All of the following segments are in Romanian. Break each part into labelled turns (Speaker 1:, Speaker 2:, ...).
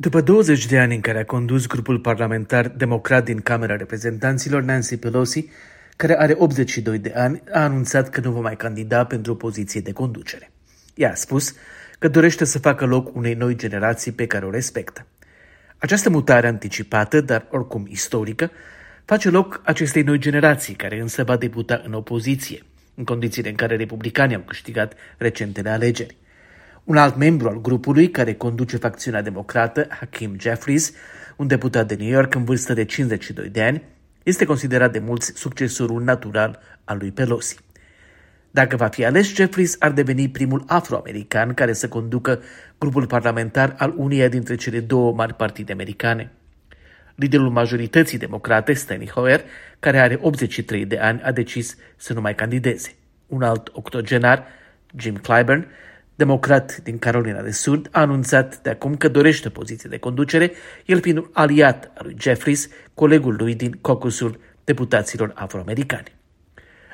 Speaker 1: După 20 de ani în care a condus grupul parlamentar democrat din Camera Reprezentanților, Nancy Pelosi, care are 82 de ani, a anunțat că nu va mai candida pentru o poziție de conducere. Ea a spus că dorește să facă loc unei noi generații pe care o respectă. Această mutare anticipată, dar oricum istorică, face loc acestei noi generații, care însă va debuta în opoziție, în condițiile în care republicanii au câștigat recentele alegeri. Un alt membru al grupului care conduce facțiunea democrată, Hakim Jeffries, un deputat de New York în vârstă de 52 de ani, este considerat de mulți succesorul natural al lui Pelosi. Dacă va fi ales, Jeffries ar deveni primul afroamerican care să conducă grupul parlamentar al uneia dintre cele două mari partide americane. Liderul majorității democrate, Steny Hoyer, care are 83 de ani, a decis să nu mai candideze. Un alt octogenar, Jim Clyburn, democrat din Carolina de Sud, a anunțat de acum că dorește poziție de conducere, el fiind un aliat al lui Jeffries, colegul lui din cocusul deputaților afroamericani.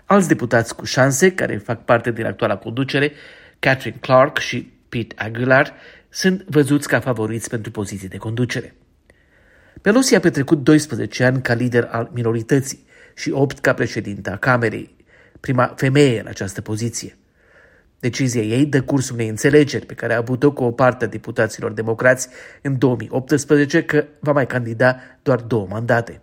Speaker 1: Alți deputați cu șanse, care fac parte din actuala conducere, Catherine Clark și Pete Aguilar, sunt văzuți ca favoriți pentru poziții de conducere. Pelosi a petrecut 12 ani ca lider al minorității și 8 ca președinte a Camerei, prima femeie în această poziție. Decizia ei dă curs unei înțelegeri pe care a avut-o cu o parte a deputaților democrați în 2018 că va mai candida doar două mandate.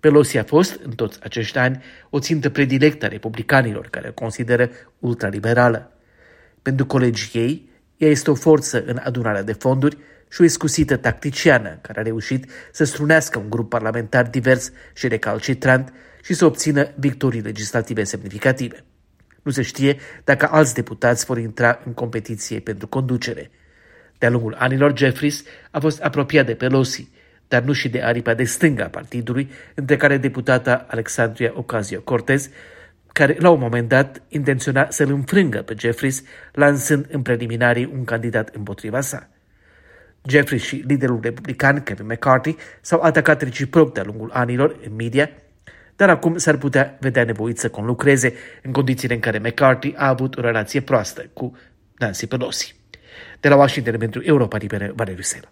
Speaker 1: Pelosi a fost, în toți acești ani, o țintă predilectă a republicanilor, care o consideră ultraliberală. Pentru colegii ei, ea este o forță în adunarea de fonduri și o escusită tacticiană care a reușit să strunească un grup parlamentar divers și recalcitrant și să obțină victorii legislative semnificative. Nu se știe dacă alți deputați vor intra în competiție pentru conducere. De-a lungul anilor, Jeffries a fost apropiat de Pelosi, dar nu și de aripa de stânga a partidului, între care deputata Alexandria Ocasio-Cortez, care la un moment dat intenționa să-l înfrângă pe Jeffries, lansând în preliminarii un candidat împotriva sa. Jeffries și liderul republican Kevin McCarthy s-au atacat reciproc de-a lungul anilor în media, dar acum s-ar putea vedea nevoit să conlucreze în condițiile în care McCarthy a avut o relație proastă cu Nancy Pelosi. De la Washington pentru Europa Liberă, Valeriu Sela.